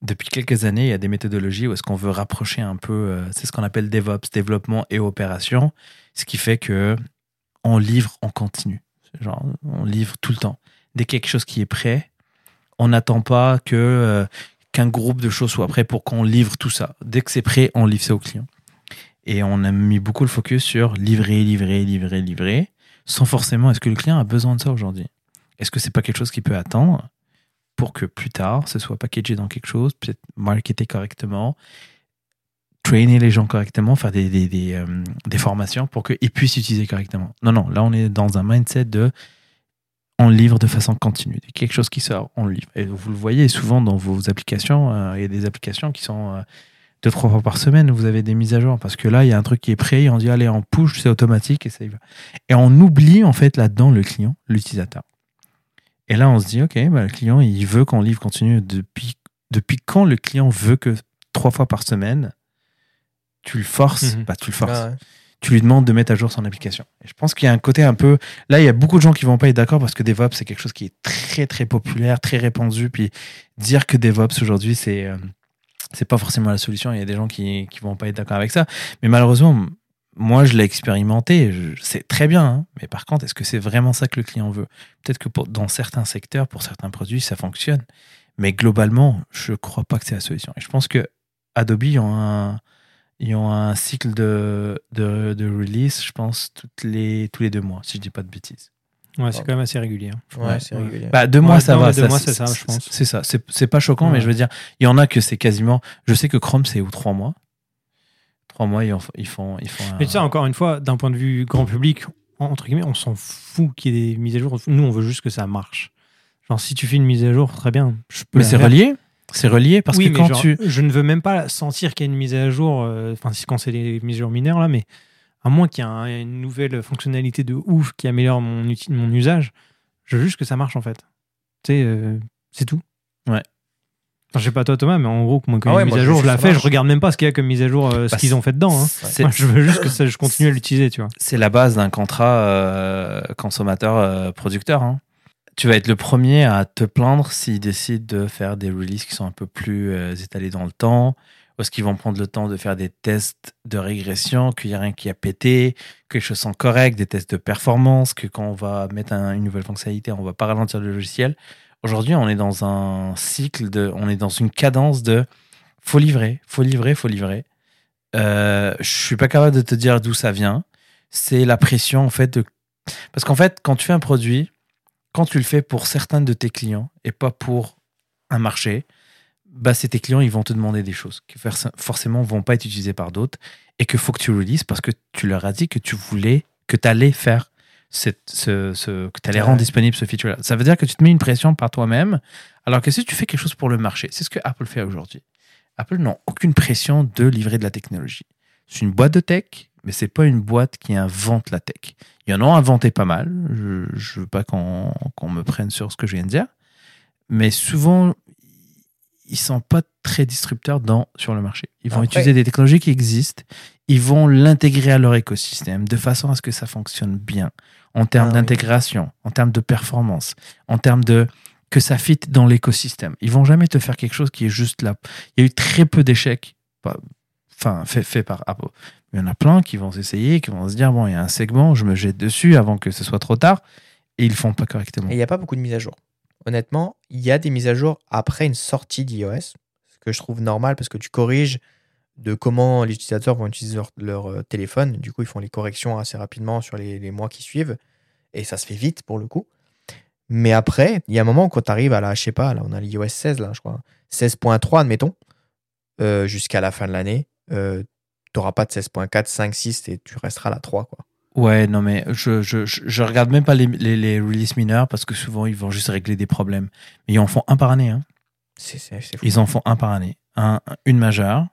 depuis quelques années, il y a des méthodologies où est-ce qu'on veut rapprocher un peu, euh, c'est ce qu'on appelle DevOps, développement et opération, ce qui fait que on livre en continu. Genre, on livre tout le temps. Dès qu'il y a quelque chose qui est prêt, on n'attend pas que euh, qu'un groupe de choses soit prêt pour qu'on livre tout ça. Dès que c'est prêt, on livre ça au client. Et on a mis beaucoup le focus sur livrer, livrer, livrer, livrer, sans forcément est-ce que le client a besoin de ça aujourd'hui? Est-ce que c'est pas quelque chose qui peut attendre pour que plus tard, ce soit packagé dans quelque chose, peut-être marketé correctement, trainer les gens correctement, faire des, euh, des formations pour qu'ils puissent utiliser correctement? Non, non, là on est dans un mindset de on livre de façon continue. Quelque chose qui sort, on le livre. Et vous le voyez souvent dans vos applications, euh, il y a des applications qui sont euh, deux, trois fois par semaine, vous avez des mises à jour. Parce que là, il y a un truc qui est prêt, et on dit allez, on push, c'est automatique et ça y va. Et on oublie en fait là-dedans le client, l'utilisateur. Et là, on se dit, OK, bah, le client, il veut qu'on livre continue. Depuis, depuis quand le client veut que trois fois par semaine, tu le forces? Mhm. bah, Tu le forces. Ouais. Tu lui demandes de mettre à jour son application. Et je pense qu'il y a un côté un peu. Là, il y a beaucoup de gens qui vont pas être d'accord parce que DevOps, c'est quelque chose qui est très, très populaire, très répandu. Puis dire que DevOps aujourd'hui, c'est. euh, c'est pas forcément la solution. Il y a des gens qui, qui vont pas être d'accord avec ça. Mais malheureusement, moi, je l'ai expérimenté. C'est très bien. hein. Mais par contre, est-ce que c'est vraiment ça que le client veut? Peut-être que dans certains secteurs, pour certains produits, ça fonctionne. Mais globalement, je crois pas que c'est la solution. Et je pense que Adobe ont un, ils ont un cycle de, de, de release, je pense, toutes les, tous les deux mois, si je dis pas de bêtises. Ouais, c'est quand même assez régulier. hein. Ouais, Ouais. c'est régulier. Bah, deux Ouais, mois, ça non, va. deux mois, c'est ça, je pense. C'est ça. C'est c'est pas choquant, mais je veux dire, il y en a que c'est quasiment. Je sais que Chrome, c'est ou trois mois. Trois mois, ils, en- ils font. Ils font un- Mais tu sais, encore une fois, d'un point de vue grand public, en- entre guillemets, on s'en fout qu'il y ait des mises à jour. Nous, on veut juste que ça marche. Genre, si tu fais une mise à jour, très bien. Je peux mais c'est relié. C'est relié parce oui, que quand genre, tu. je ne veux même pas sentir qu'il y a une mise à jour, euh, enfin, si quand c'est des mises à jour mineures, là, mais à moins qu'il y ait un- une nouvelle fonctionnalité de ouf qui améliore mon, usage, je veux juste que ça marche, en fait. Tu sais, euh, c'est tout. Ouais. Enfin, je sais pas toi, Thomas, mais en gros, moi, quand Ah ouais, une mise à jour, je la fais, je regarde même pas ce qu'il y a comme mise à jour, euh, ce Bah, qu'ils ont fait dedans. hein. Moi, je veux juste que ça, je continue à l'utiliser, tu vois. c'est la base d'un contrat euh, consommateur-producteur. hein. Tu vas être le premier à te plaindre s'ils décident de faire des releases qui sont un peu plus euh, étalés dans le temps, est-ce qu'ils vont prendre le temps de faire des tests de régression, qu'il n'y a rien qui a pété, que les choses sont correctes, des tests de performance, que quand on va mettre un- une nouvelle fonctionnalité, on va pas ralentir le logiciel. Aujourd'hui, on est dans un cycle de, on est dans une cadence de faut livrer, faut livrer, faut livrer. Euh, je suis pas capable de te dire d'où ça vient. C'est la pression en fait de, parce qu'en fait, quand tu fais un produit, quand tu le fais pour certains de tes clients et pas pour un marché, bah c'est tes clients, ils vont te demander des choses qui forc- forcément vont pas être utilisées par d'autres et que faut que tu releases parce que tu leur as dit que tu voulais, que tu allais faire cette, ce, ce- que tu allais Ouais. rendre disponible ce feature-là. Ça veut dire que tu te mets une pression par toi-même, alors que si tu fais quelque chose pour le marché, c'est ce que Apple fait aujourd'hui. Apple n'a aucune pression de livrer de la technologie. C'est une boîte de tech, mais c'est pas une boîte qui invente la tech. Ils en ont inventé pas mal. Je, je veux pas qu'on qu'on me prenne sur ce que je viens de dire, mais souvent ils sont pas très disrupteurs dans sur le marché. Ils vont Après- utiliser des technologies qui existent, ils vont l'intégrer à leur écosystème de façon à ce que ça fonctionne bien en termes Ah oui. d'intégration, en termes de performance, en termes de que ça fit dans l'écosystème. Ils vont jamais te faire quelque chose qui est juste là. Il y a eu très peu d'échecs, enfin fait, fait par Apple. Il y en a plein qui vont s'essayer, qui vont se dire bon, il y a un segment, je me jette dessus avant que ce soit trop tard, et ils le font pas correctement. Et il n'y a pas beaucoup de mises à jour. Honnêtement, il y a des mises à jour après une sortie d'iOS, ce que je trouve normal parce que tu corriges de comment les utilisateurs vont utiliser leur, euh, téléphone. Du coup, ils font les corrections assez rapidement sur les, mois qui suivent. Et ça se fait vite pour le coup. Mais après, il y a un moment quand tu arrives à la, je sais pas, là, on a l'iOS 16, là, je crois. 16.3, admettons, euh, jusqu'à la fin de l'année, euh, n'auras pas de 16.4, 5, 6 et tu resteras à la 3, quoi. Ouais, non, mais je, je, je, regarde même pas les, les, les releases mineurs parce que souvent ils vont juste régler des problèmes. Mais ils en font un par année. Hein. Fou. Ils en font un par année. Un, une majeure.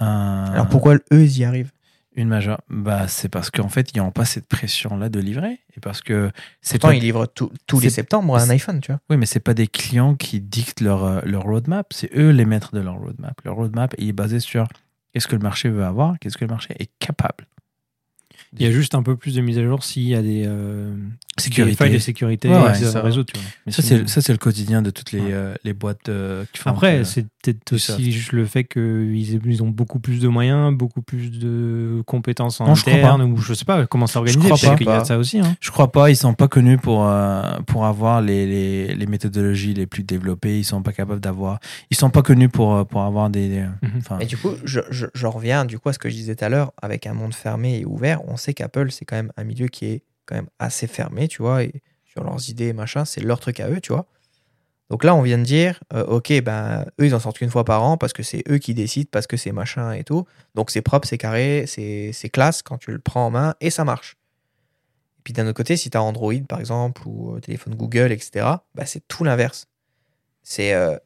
un- Alors pourquoi eux, ils y arrivent? Une majeure. Bah, c'est parce qu'en fait, ils n'ont pas cette pression-là de livrer. Et parce que c'est Pourtant, pas. ils livrent tout- tous les septembre un iPhone, tu vois. Oui, mais c'est pas des clients qui dictent leur, euh, leur roadmap. C'est eux les maîtres de leur roadmap. Leur roadmap il est basé sur qu'est-ce que le marché veut avoir, qu'est-ce que le marché est capable? Il y a juste un peu plus de mise à jour s'il y a des, euh, Sécurité. des failles de sécurité Ouais, ouais, sur ça réseau. Tu vois. Mais Ça, c'est ça, c'est le quotidien de toutes les, Ouais. euh, les boîtes euh, qui font. Après, que- c'est peut-être aussi juste le fait qu'ils ils ont beaucoup plus de moyens, beaucoup plus de compétences en Non, je crois interne, ou je sais pas comment c'est organisé. crois Peut-être pas. qu'il y a ça aussi. Hein. Je crois pas, ils sont pas connus pour, euh, pour avoir les, les, les méthodologies les plus développées. Ils sont pas capables d'avoir. Ils sont pas connus pour, pour avoir des. des- Mhm. Et du coup, je, je, je reviens du coup à ce que je disais tout à l'heure, avec un monde fermé et ouvert, on qu'Apple, c'est quand même un milieu qui est quand même assez fermé, tu vois, et sur leurs idées, machin, c'est leur truc à eux, tu vois. Donc là, on vient de dire, euh, ok, ben, eux, ils en sortent qu'une fois par an parce que c'est eux qui décident, parce que c'est machin et tout. Donc c'est propre, c'est carré, c'est classe quand tu le prends en main et ça marche. Et puis d'un autre côté, si tu as Android, par exemple, ou euh, téléphone Google, etc., bah, c'est tout l'inverse. C'est euh,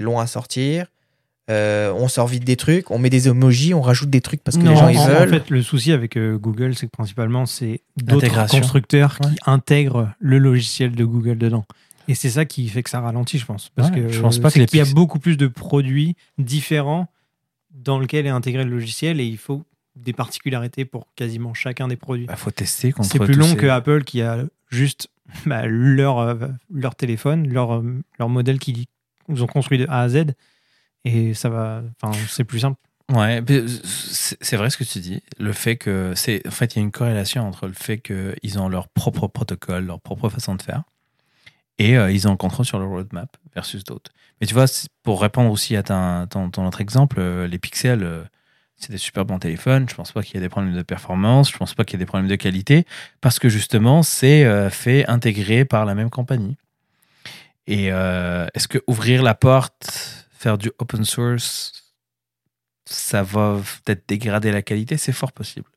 long à sortir. Euh, on sort vite des trucs, on met des emojis, on rajoute des trucs parce que Non, les gens ils en, en veulent. fait, le souci avec euh, Google, c'est que principalement, c'est d'autres constructeurs Ouais. qui intègrent le logiciel de Google dedans. Et c'est ça qui fait que ça ralentit, je pense. Parce Ouais, que je pense pas qu'il y a beaucoup plus de produits différents dans lesquels est intégré le logiciel et il faut des particularités pour quasiment chacun des produits. bah, faut tester contre c'est plus long ces- que Apple qui a juste bah, leur, euh, leur téléphone, leur, euh, leur modèle qu'ils ont construit de A à Z. Et ça va. Enfin, c'est plus simple. Ouais, c'est vrai ce que tu dis. Le fait que c'est, en fait, il y a une corrélation entre le fait qu'ils ont leur propre protocole, leur propre façon de faire, et euh, ils ont le contrôle sur leur roadmap versus d'autres. Mais tu vois, pour répondre aussi à ta- ton, ton autre exemple, euh, les pixels, euh, c'est des super bons téléphones. Je pense pas qu'il y ait des problèmes de performance. Je pense pas qu'il y ait des problèmes de qualité, parce que justement, c'est fait intégrer par la même compagnie. Et est-ce que ouvrir la porte, faire du open source, ça va peut-être dégrader la qualité, c'est fort possible.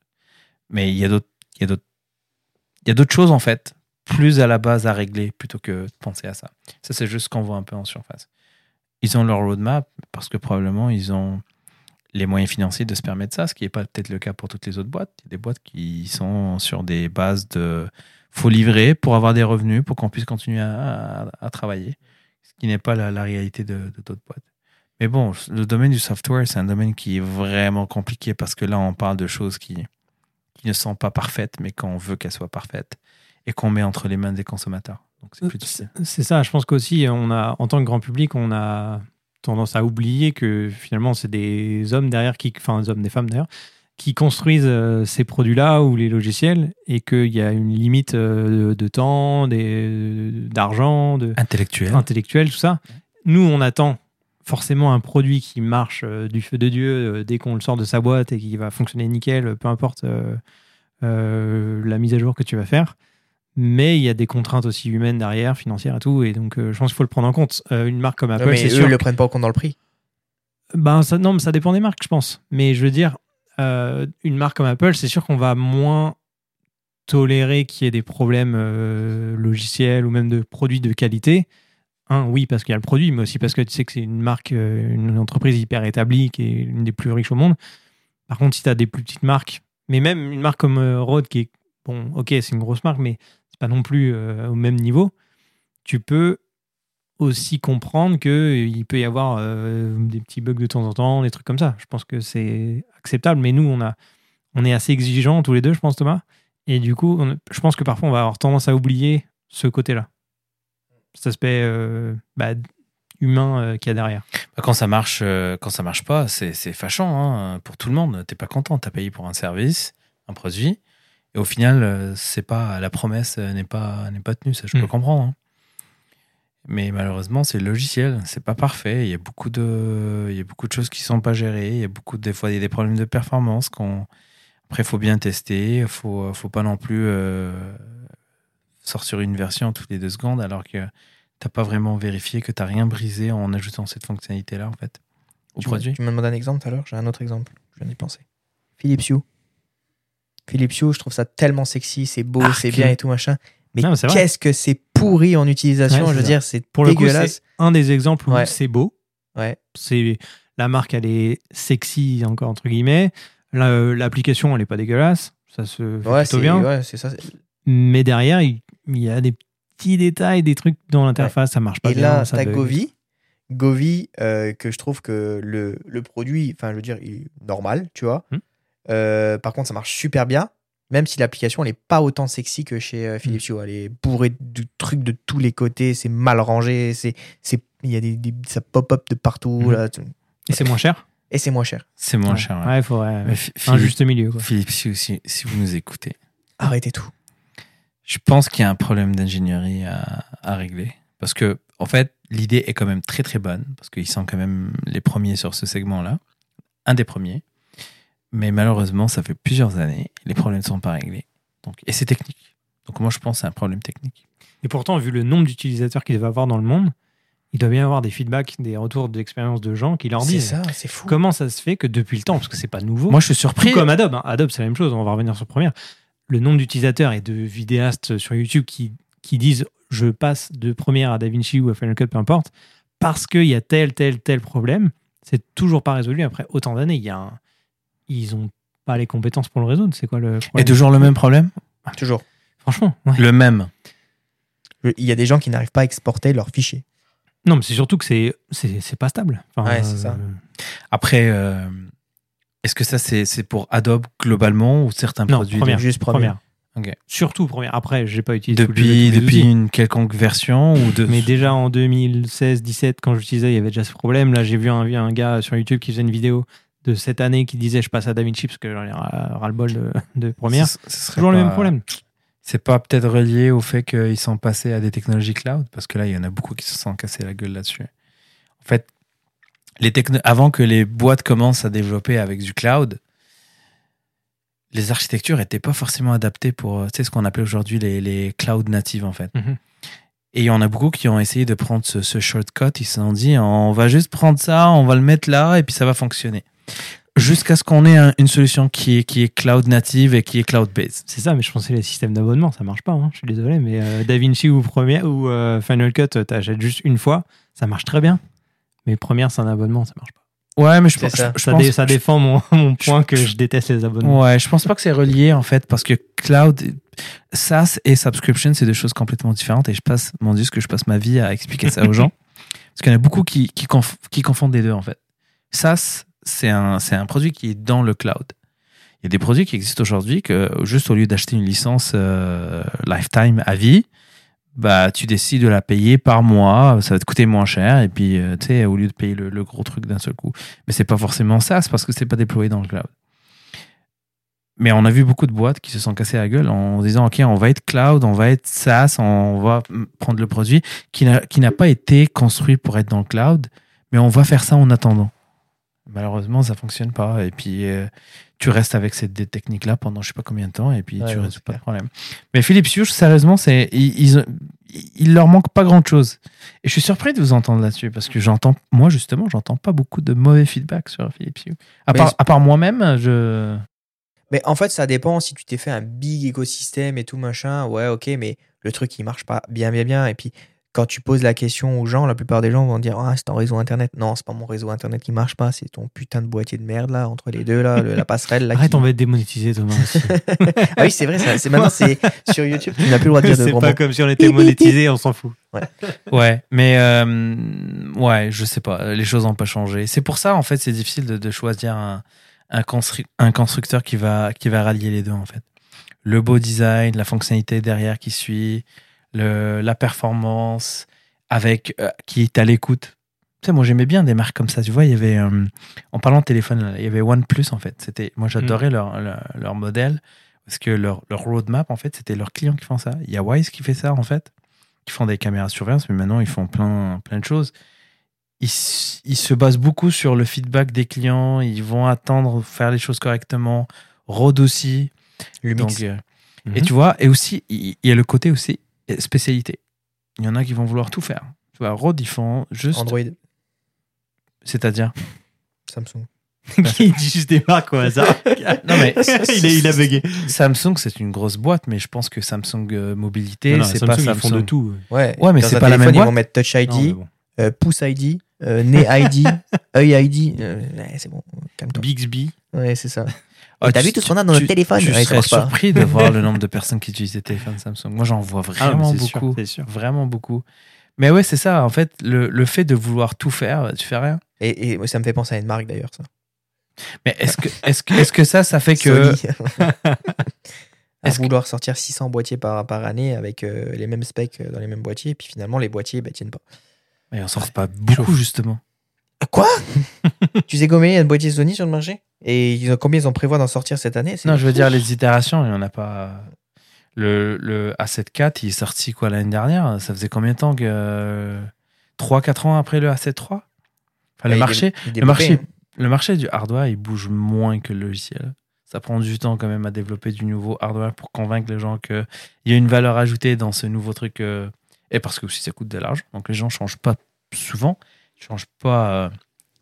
Mais il y a d'autres, il y a d'autres, il y a d'autres choses en fait, plus à la base à régler plutôt que de penser à ça. Ça c'est juste ce qu'on voit un peu en surface. Ils ont leur roadmap parce que probablement ils ont les moyens financiers de se permettre ça, ce qui n'est pas peut-être le cas pour toutes les autres boîtes. Il y a des boîtes qui sont sur des bases de faut livrer pour avoir des revenus pour qu'on puisse continuer à, travailler, ce qui n'est pas la, la réalité de de d'autres boîtes. Mais bon, le domaine du software, c'est un domaine qui est vraiment compliqué parce que là, on parle de choses qui, qui ne sont pas parfaites, mais qu'on veut qu'elles soient parfaites et qu'on met entre les mains des consommateurs. Donc, c'est plus difficile. C'est ça, je pense qu'aussi, on a, en tant que grand public, on a tendance à oublier que finalement, c'est des hommes derrière, qui, enfin, des hommes, des femmes d'ailleurs, qui construisent euh, ces produits-là ou les logiciels et qu'il y a une limite euh, de, de temps, d'argent, de, Intellectuel. intellectuel, tout ça. Nous, on attend forcément un produit qui marche euh, du feu de Dieu dès qu'on le sort de sa boîte et qui va fonctionner nickel, peu importe la mise à jour que tu vas faire. Mais il y a des contraintes aussi humaines derrière, financières et tout, et donc euh, je pense qu'il faut le prendre en compte. Euh, une marque comme Apple, mais c'est eux, sûr. ils le prennent pas en compte dans le prix. Ben, ça, non, mais ça dépend des marques, je pense. Mais je veux dire, euh, une marque comme Apple, c'est sûr qu'on va moins tolérer qu'il y ait des problèmes euh, logiciels ou même de produits de qualité. Un, oui, parce qu'il y a le produit, mais aussi parce que tu sais que c'est une marque, euh, une entreprise hyper établie, qui est l'une des plus riches au monde. Par contre, si tu as des plus petites marques, mais même une marque comme Rode, qui est, bon, ok, c'est une grosse marque, mais c'est pas non plus au même niveau, tu peux aussi comprendre qu'il peut y avoir euh, des petits bugs de temps en temps, des trucs comme ça. Je pense que c'est acceptable, mais nous, on, a, on est assez exigeants tous les deux, je pense, Thomas. Et du coup, on- je pense que parfois, on va avoir tendance à oublier ce côté-là. Cet aspect euh, bah, humain euh, qu'il y a derrière. Quand ça marche, euh, quand ça marche pas, c'est fâchant hein, pour tout le monde. T'es pas content. T'as payé pour un service, un produit, et au final, euh, c'est pas la promesse euh, n'est pas n'est pas tenue. Ça, je peux Mm. comprendre. hein. Mais malheureusement, c'est le logiciel. C'est pas parfait. Il y a beaucoup de il y a beaucoup de choses qui sont pas gérées. Il y a beaucoup des fois il y a des problèmes de performance. Qu'on après, faut bien tester. Faut faut pas non plus euh, sortir une version toutes les deux secondes alors que t'as pas vraiment vérifié que t'as rien brisé en ajoutant cette fonctionnalité là en fait au Tu, me- produit. tu me demandes un exemple tout à l'heure J'ai un autre exemple. Je viens d'y penser. Philips Hue. Philips Hue, je trouve ça tellement sexy, c'est beau, c'est bien et tout machin. Mais qu'est-ce que c'est pourri en utilisation Ouais, Je veux dire, c'est Pour le coup, dégueulasse. c'est un des exemples où Ouais. c'est beau. Ouais. C'est la marque, elle est sexy encore entre guillemets. La- L'application, elle est pas dégueulasse. Ça se fait Ouais, plutôt bien. ouais, c'est ça. Mais derrière, il, il y a des petits détails, des trucs dans l'interface, ça marche pas Et bien. là, ça t'as. Govi. Govi, euh, que je trouve que le, le produit, enfin, je veux dire, il est normal, tu vois. Hmm. Euh, par contre, ça marche super bien, même si l'application, n'est pas autant sexy que chez euh, Philips. Hue. Elle est bourrée de trucs de tous les côtés, c'est mal rangé, c'est, c'est, il y a des, des- ça pop-up de partout, Hmm. là, tout. Et c'est moins cher? et c'est moins cher. C'est moins Ouais. cher. ouais. Ouais, Mais un juste milieu. Quoi. Philippe, si, si- si vous nous écoutez, Arrêtez tout. je pense qu'il y a un problème d'ingénierie à, à régler. Parce que, en fait, l'idée est quand même très très bonne, parce qu'ils sont quand même les premiers sur ce segment-là, un des premiers. Mais malheureusement, ça fait plusieurs années, les problèmes ne sont pas réglés. Donc, et c'est technique. Donc moi, je pense que c'est un problème technique. Et pourtant, vu le nombre d'utilisateurs qu'il va avoir dans le monde, il doit bien avoir des feedbacks, des retours d'expérience de gens qui leur C'est disent ça, c'est fou. comment ça se fait que depuis le temps, parce que c'est pas nouveau, Moi, je suis Tout surpris. comme Adobe. hein. Adobe, c'est la même chose. On va revenir sur Premiere. Le nombre d'utilisateurs et de vidéastes sur YouTube qui, qui disent je passe de Premiere à DaVinci ou à Final Cut, peu importe, parce qu'il y a tel, tel, tel problème, c'est toujours pas résolu. Après autant d'années, il y a un- ils ont pas les compétences pour le résoudre. C'est quoi le Et problème toujours le même problème? Toujours. Franchement, ouais. Le même. Il y a des gens qui n'arrivent pas à exporter leurs fichiers. Non, mais c'est surtout que c'est c'est c'est pas stable. Enfin, Ouais, c'est ça. euh, Après, euh, est-ce que ça, c'est c'est pour Adobe globalement ou certains Non, produits première. Juste première. Première. Ok. Surtout première. Après, j'ai pas utilisé tous les- Depuis, tous les depuis une quelconque version ou de... Mais déjà en 2016-17, quand j'utilisais, il y avait déjà ce problème. Là, j'ai vu un, un gars sur YouTube qui faisait une vidéo de cette année qui disait je passe à DaVinci parce que j'en ai ras ras le bol de, de première. Ce- Toujours le même problème. C'est pas peut-être relié au fait qu'ils sont passés à des technologies cloud? Parce que là, il y en a beaucoup qui se sont cassés la gueule là-dessus. En fait, les avant que les boîtes commencent à développer avec du cloud, les architectures n'étaient pas forcément adaptées pour tu sais, ce qu'on appelle aujourd'hui les, les cloud natives, en fait. Mhm. Et il y en a beaucoup qui ont essayé de prendre ce, ce shortcut. Ils se sont dit, on va juste prendre ça, on va le mettre là, et puis ça va fonctionner. Jusqu'à ce qu'on ait un- une solution qui est, qui est cloud native et qui est cloud-based. C'est ça, mais je pensais les systèmes d'abonnement, ça marche pas. hein. Je suis désolé, mais euh, DaVinci ou Premiere ou euh, Final Cut, t'achètes juste une fois, ça marche très bien. Mais Première, c'est un abonnement, ça marche pas. Ouais, mais je, pense- ça. je Ça, pense, dé- ça défend mon, mon point que je déteste les abonnements. Ouais, je pense pas que c'est relié en fait parce que cloud, SaaS et subscription, c'est deux choses complètement différentes et je passe, mon Dieu, ce que je passe ma vie à expliquer ça aux gens. Parce qu'il y en a beaucoup qui, qui, conf- qui confondent les deux en fait. SaaS, c'est un, c'est un produit qui est dans le cloud. Il y a des produits qui existent aujourd'hui que juste au lieu d'acheter une licence euh, lifetime à vie, bah tu décides de la payer par mois, ça va te coûter moins cher et puis euh, tu sais au lieu de payer le, gros truc d'un seul coup. Mais c'est pas forcément SaaS parce que c'est pas déployé dans le cloud. Mais on a vu beaucoup de boîtes qui se sont cassées la gueule en disant ok on va être cloud, on va être SaaS, on va prendre le produit qui n'a pas été construit pour être dans le cloud, mais on va faire ça en attendant. Malheureusement ça fonctionne pas et puis euh, tu restes avec cette technique là pendant je sais pas combien de temps et puis Ouais, tu non, résous pas de clair. problème. Mais Philips Hue sérieusement c'est ils, ils, il leur manque pas grand chose. Et je suis surpris de vous entendre là-dessus parce que j'entends moi justement j'entends pas beaucoup de mauvais feedback sur Philips Hue. À Mais part, à part moi-même je Mais en fait, ça dépend si tu t'es fait un big écosystème et tout machin. Ouais, ok, mais le truc, il marche pas bien, bien, bien. Et puis, quand tu poses la question aux gens, la plupart des gens vont dire Ah, c'est ton réseau internet. Non, c'est pas mon réseau internet qui marche pas, c'est ton putain de boîtier de merde là, entre les deux là, le- la passerelle là. Arrête, qui- on va être démonétisé, Thomas. aussi. ah oui, c'est vrai, ça, c'est maintenant, c'est sur YouTube, tu n'as plus le droit de dire de c'est pas mots. comme si on était monétisé, on s'en fout. Ouais, mais euh, ouais, je sais pas, les choses n'ont pas changé. C'est pour ça, en fait, c'est difficile de, de choisir un, un, constru- un constructeur qui va, qui va rallier les deux, en fait. Le beau design, la fonctionnalité derrière qui suit, le, la performance, avec euh, qui est à l'écoute. Tu sais, moi j'aimais bien des marques comme ça. Tu vois, il y avait, euh, en parlant de téléphone, il y avait OnePlus en fait. C'était, moi j'adorais leur, leur, leur modèle parce que leur, leur roadmap en fait, c'était leurs clients qui font ça. Il y a Wise qui fait ça en fait qui font des caméras de surveillance, mais maintenant ils font plein, plein de choses. Ils, ils se basent beaucoup sur le feedback des clients, ils vont attendre, faire les choses correctement. Rode aussi. Lumix. Donc, euh, Mhm. Et tu vois, et aussi, il il y a le côté aussi spécialité. Il y en a qui vont vouloir tout faire. Tu vois, Rode, ils font juste. Android, C'est-à-dire Samsung. Qui dit juste des marques au hasard Non, mais il, a, il a bugué. Samsung, c'est une grosse boîte, mais je pense que Samsung euh, Mobilité, c'est Samsung, pas ils Samsung. font de tout. Ouais, Ouais, mais c'est pas la même téléphone, Ils boîte. vont mettre Touch ID, Non, mais bon. euh, Pouce ID, euh, Nez ID, œil ID. euh, c'est bon, calme-toi. Bixby. Ouais, c'est ça. Ah, T'as vu tout ce qu'on a dans notre téléphone Ouais, serais surpris de voir le nombre de personnes qui utilisent des téléphones Samsung. Moi, j'en vois Ah, vraiment beaucoup. sûr. Vraiment beaucoup. Mais ouais, c'est ça. En fait, le, le fait de vouloir tout faire, tu fais rien. Et, et ça me fait penser à une marque d'ailleurs, ça. Mais est-ce que, est-ce que, est-ce que ça, ça fait que. À Est-ce que- vouloir sortir 600 boîtiers par, par année avec euh, les mêmes specs euh, dans les mêmes boîtiers, et puis finalement les boîtiers bah, tiennent pas. Mais on sort pas beaucoup, justement. Quoi? Tu sais combien il y a de boîtiers Sony sur le marché? Et ils ont, combien ils en prévoient d'en sortir cette année? Non, je veux dire, les itérations, il n'y en a pas. Le, le A7 IV, il est sorti quoi l'année dernière? Ça faisait combien de temps que. 3-4 ans après le A7 III Enfin, le il marché, est- il est le marché, développé, le marché du hardware, il bouge moins que le logiciel. Ça prend du temps quand même à développer du nouveau hardware pour convaincre les gens qu'il y a une valeur ajoutée dans ce nouveau truc. euh, et parce que aussi ça coûte de l'argent. Donc les gens ne changent pas souvent. Ils ne changent pas. Euh,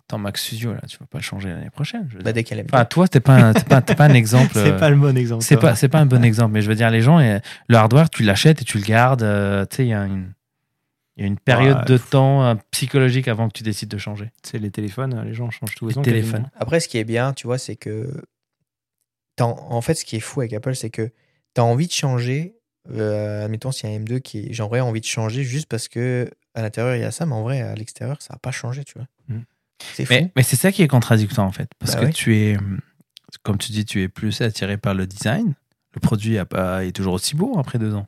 Attends, Max Studio, là, tu vas pas le changer l'année prochaine. je veux Bah, dès qu'elle Enfin, toi, t'es pas, un- t'es pas, t'es pas un exemple. C'est pas le bon exemple. c'est pas, c'est pas un bon exemple, mais je veux dire, les gens, le hardware, tu l'achètes et tu le gardes. euh, tu sais, il y a une, il y a une période de temps euh, psychologique avant que tu décides de changer. C'est les téléphones, les gens changent tous les Les ans. téléphones. quasiment. Après, ce qui est bien, tu vois, c'est que. t'as- En fait, ce qui est fou avec Apple, c'est que tu as envie de changer. Euh, admettons, s'il y a un M2 qui. J'aurais envie de changer juste parce que à l'intérieur, il y a ça, mais en vrai, à l'extérieur, ça n'a pas changé, tu vois. C'est fou. Mais, mais c'est ça qui est contradictoire, en fait. Parce Bah que tu es, comme tu dis, tu es plus attiré par le design. Le produit a pas, est toujours aussi beau après deux ans.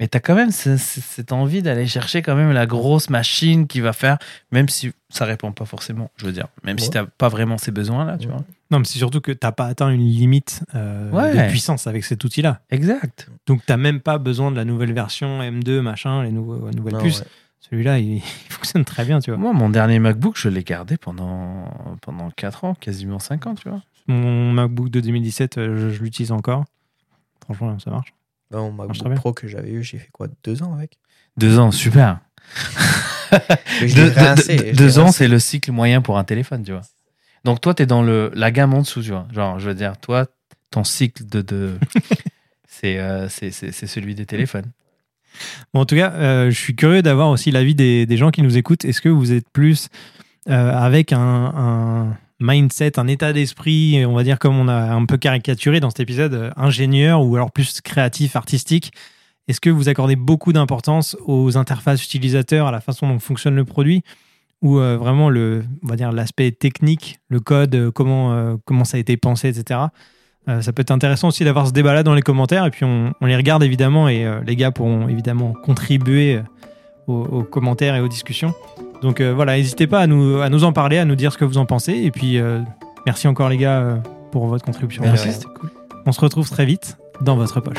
Mais tu as quand même ce- ce- cette envie d'aller chercher quand même la grosse machine qui va faire, même si ça répond pas forcément, je veux dire. Même si tu n'as pas vraiment ces besoins-là, tu Ouais. vois. Non, mais c'est surtout que t'as pas atteint une limite euh, Ouais. de puissance avec cet outil-là. Exact. Donc t'as même pas besoin de la nouvelle version M2, machin, les nouvelles Non, puces. Celui-là, il, il fonctionne très bien, tu vois. Moi, mon dernier MacBook, je l'ai gardé pendant, pendant 4 ans, quasiment 5 ans, tu vois. Mon MacBook de 2017, euh, je, je l'utilise encore. Franchement, ça marche. Bah, Mon Marche très MacBook bien. Pro que j'avais eu, j'ai fait quoi Deux ans avec? Deux ans, super. Deux, rincé, ans, c'est le cycle moyen pour un téléphone, tu vois. Donc toi, tu es dans le, la gamme en dessous, tu vois. Genre, je veux dire, toi, ton cycle de... de c'est euh, c'est- c'est- c'est celui des téléphones. En tout cas, euh, je suis curieux d'avoir aussi l'avis des, gens qui nous écoutent. Est-ce que vous êtes plus euh, avec un, mindset, un état d'esprit, on va dire comme on a un peu caricaturé dans cet épisode, euh, ingénieur ou alors plus créatif, artistique? Est-ce que vous accordez beaucoup d'importance aux interfaces utilisateurs, à la façon dont fonctionne le produit ou vraiment le, on l'aspect technique, le code, comment ça a été pensé, etc. Euh, ça peut être intéressant aussi d'avoir ce débat-là dans les commentaires et puis on, on les regarde évidemment et euh, les gars pourront évidemment contribuer euh, aux, aux commentaires et aux discussions. Donc euh, voilà, n'hésitez pas à nous, à nous en parler, à nous dire ce que vous en pensez et puis euh, merci encore les gars pour votre contribution. Merci, cool. On se retrouve très vite dans votre poche.